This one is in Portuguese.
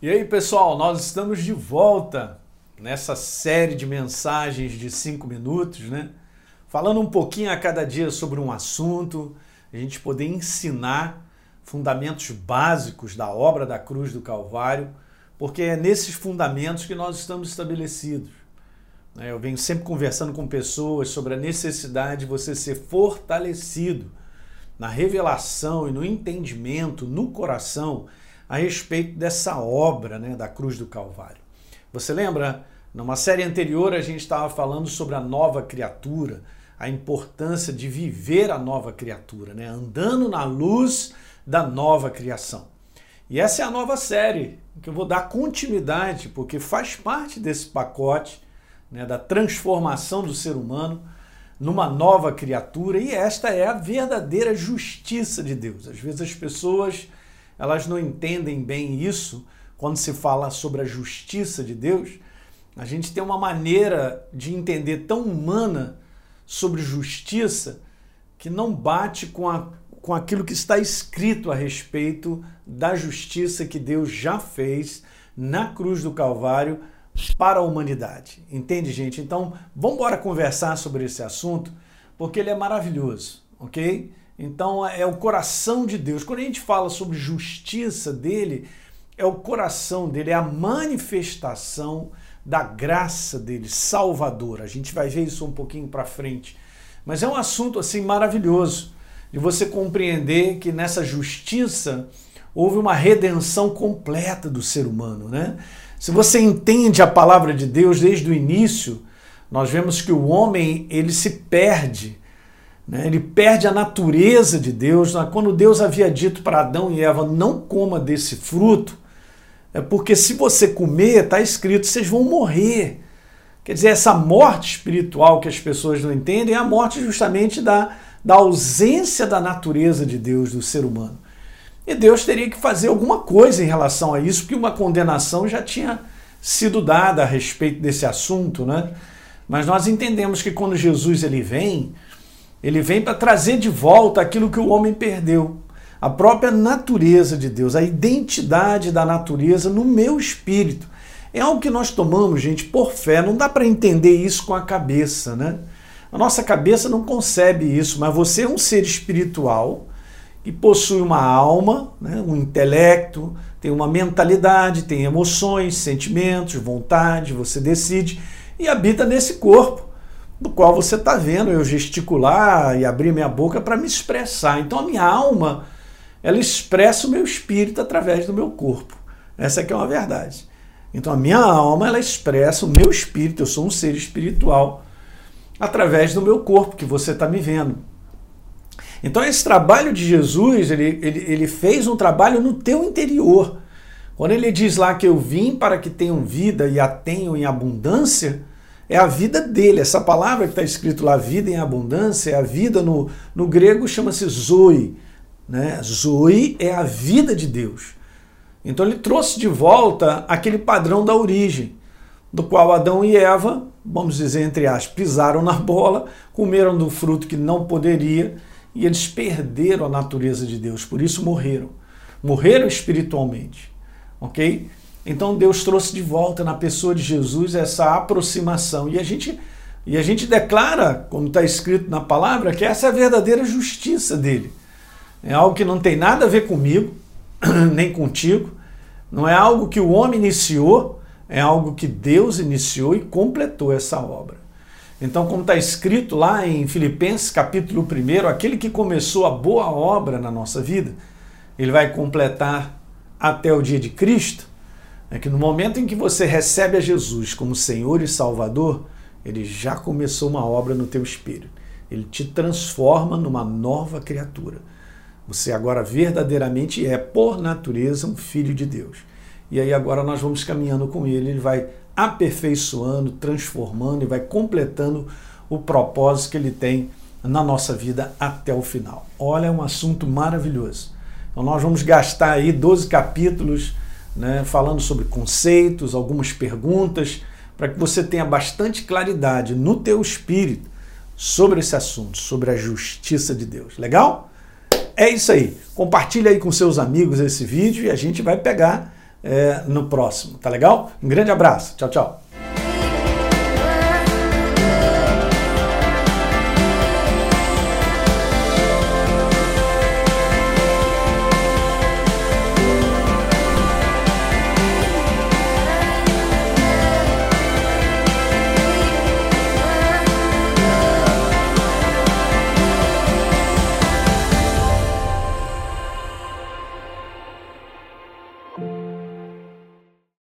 E aí, pessoal, nós estamos de volta nessa série de mensagens de cinco minutos, né? Falando um pouquinho a cada dia sobre um assunto, a gente poder ensinar fundamentos básicos da obra da cruz do Calvário, porque é nesses fundamentos que nós estamos estabelecidos. Né? Eu venho sempre conversando com pessoas sobre a necessidade de você ser fortalecido na revelação e no entendimento, no coração a respeito dessa obra né, da cruz do Calvário. Você lembra? Numa série anterior a gente estava falando sobre a nova criatura, a importância de viver a nova criatura, né? andando na luz da nova criação. E essa é a nova série que eu vou dar continuidade, porque faz parte desse pacote né, da transformação do ser humano numa nova criatura, e esta é a verdadeira justiça de Deus. Às vezes as pessoas elas não entendem bem isso quando se fala sobre a justiça de Deus. A gente tem uma maneira de entender tão humana sobre justiça que não bate com, a, com aquilo que está escrito a respeito da justiça que Deus já fez na cruz do Calvário para a humanidade. Entende, gente? Então, vamos embora conversar sobre esse assunto, porque ele é maravilhoso, ok? Então é o coração de Deus. Quando a gente fala sobre justiça dele, é o coração dele, é a manifestação da graça dele, salvadora. A gente vai ver isso um pouquinho para frente. Mas é um assunto assim maravilhoso de você compreender que nessa justiça houve uma redenção completa do ser humano, né? Se você entende a palavra de Deus desde o início, nós vemos que o homem ele se perde né? Ele perde a natureza de Deus. Né? Quando Deus havia dito para Adão e Eva: não coma desse fruto, é porque se você comer, está escrito, vocês vão morrer. Quer dizer, essa morte espiritual que as pessoas não entendem é a morte justamente da, da ausência da natureza de Deus, do ser humano. E Deus teria que fazer alguma coisa em relação a isso, porque uma condenação já tinha sido dada a respeito desse assunto, né? Mas nós entendemos que quando Jesus ele vem, ele vem para trazer de volta aquilo que o homem perdeu. A própria natureza de Deus, a identidade da natureza no meu espírito. É algo que nós tomamos, gente, por fé. Não dá para entender isso com a cabeça, né? A nossa cabeça não concebe isso, mas você é um ser espiritual que possui uma alma, né, um intelecto, tem uma mentalidade, tem emoções, sentimentos, vontade, você decide e habita nesse corpo do qual você está vendo eu gesticular e abrir minha boca para me expressar. Então a minha alma, ela expressa o meu espírito através do meu corpo. Essa aqui é uma verdade. Então a minha alma, ela expressa o meu espírito, eu sou um ser espiritual, através do meu corpo, que você está me vendo. Então esse trabalho de Jesus, ele, ele, ele fez um trabalho no teu interior. Quando ele diz lá que eu vim para que tenham vida e a tenham em abundância, é a vida dele. Essa palavra que está escrito lá, vida em abundância, é a vida no, no grego chama-se Zoe. Né? Zoe é a vida de Deus. Então ele trouxe de volta aquele padrão da origem, do qual Adão e Eva, vamos dizer entre aspas, pisaram na bola, comeram do fruto que não poderia e eles perderam a natureza de Deus, por isso morreram. Morreram espiritualmente, ok? Então Deus trouxe de volta na pessoa de Jesus essa aproximação. E a gente, e a gente declara, como está escrito na palavra, que essa é a verdadeira justiça dele. É algo que não tem nada a ver comigo, nem contigo. Não é algo que o homem iniciou, é algo que Deus iniciou e completou essa obra. Então, como está escrito lá em Filipenses capítulo 1, aquele que começou a boa obra na nossa vida, ele vai completar até o dia de Cristo. É que no momento em que você recebe a Jesus como Senhor e Salvador, ele já começou uma obra no teu espírito. Ele te transforma numa nova criatura. Você agora verdadeiramente é, por natureza, um filho de Deus. E aí agora nós vamos caminhando com ele, ele vai aperfeiçoando, transformando e vai completando o propósito que ele tem na nossa vida até o final. Olha, é um assunto maravilhoso. Então nós vamos gastar aí 12 capítulos né, falando sobre conceitos, algumas perguntas, para que você tenha bastante claridade no teu espírito sobre esse assunto, sobre a justiça de Deus. Legal? É isso aí. Compartilhe aí com seus amigos esse vídeo e a gente vai pegar é, no próximo, tá legal? Um grande abraço, tchau, tchau.